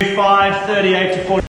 35, 38 to 40.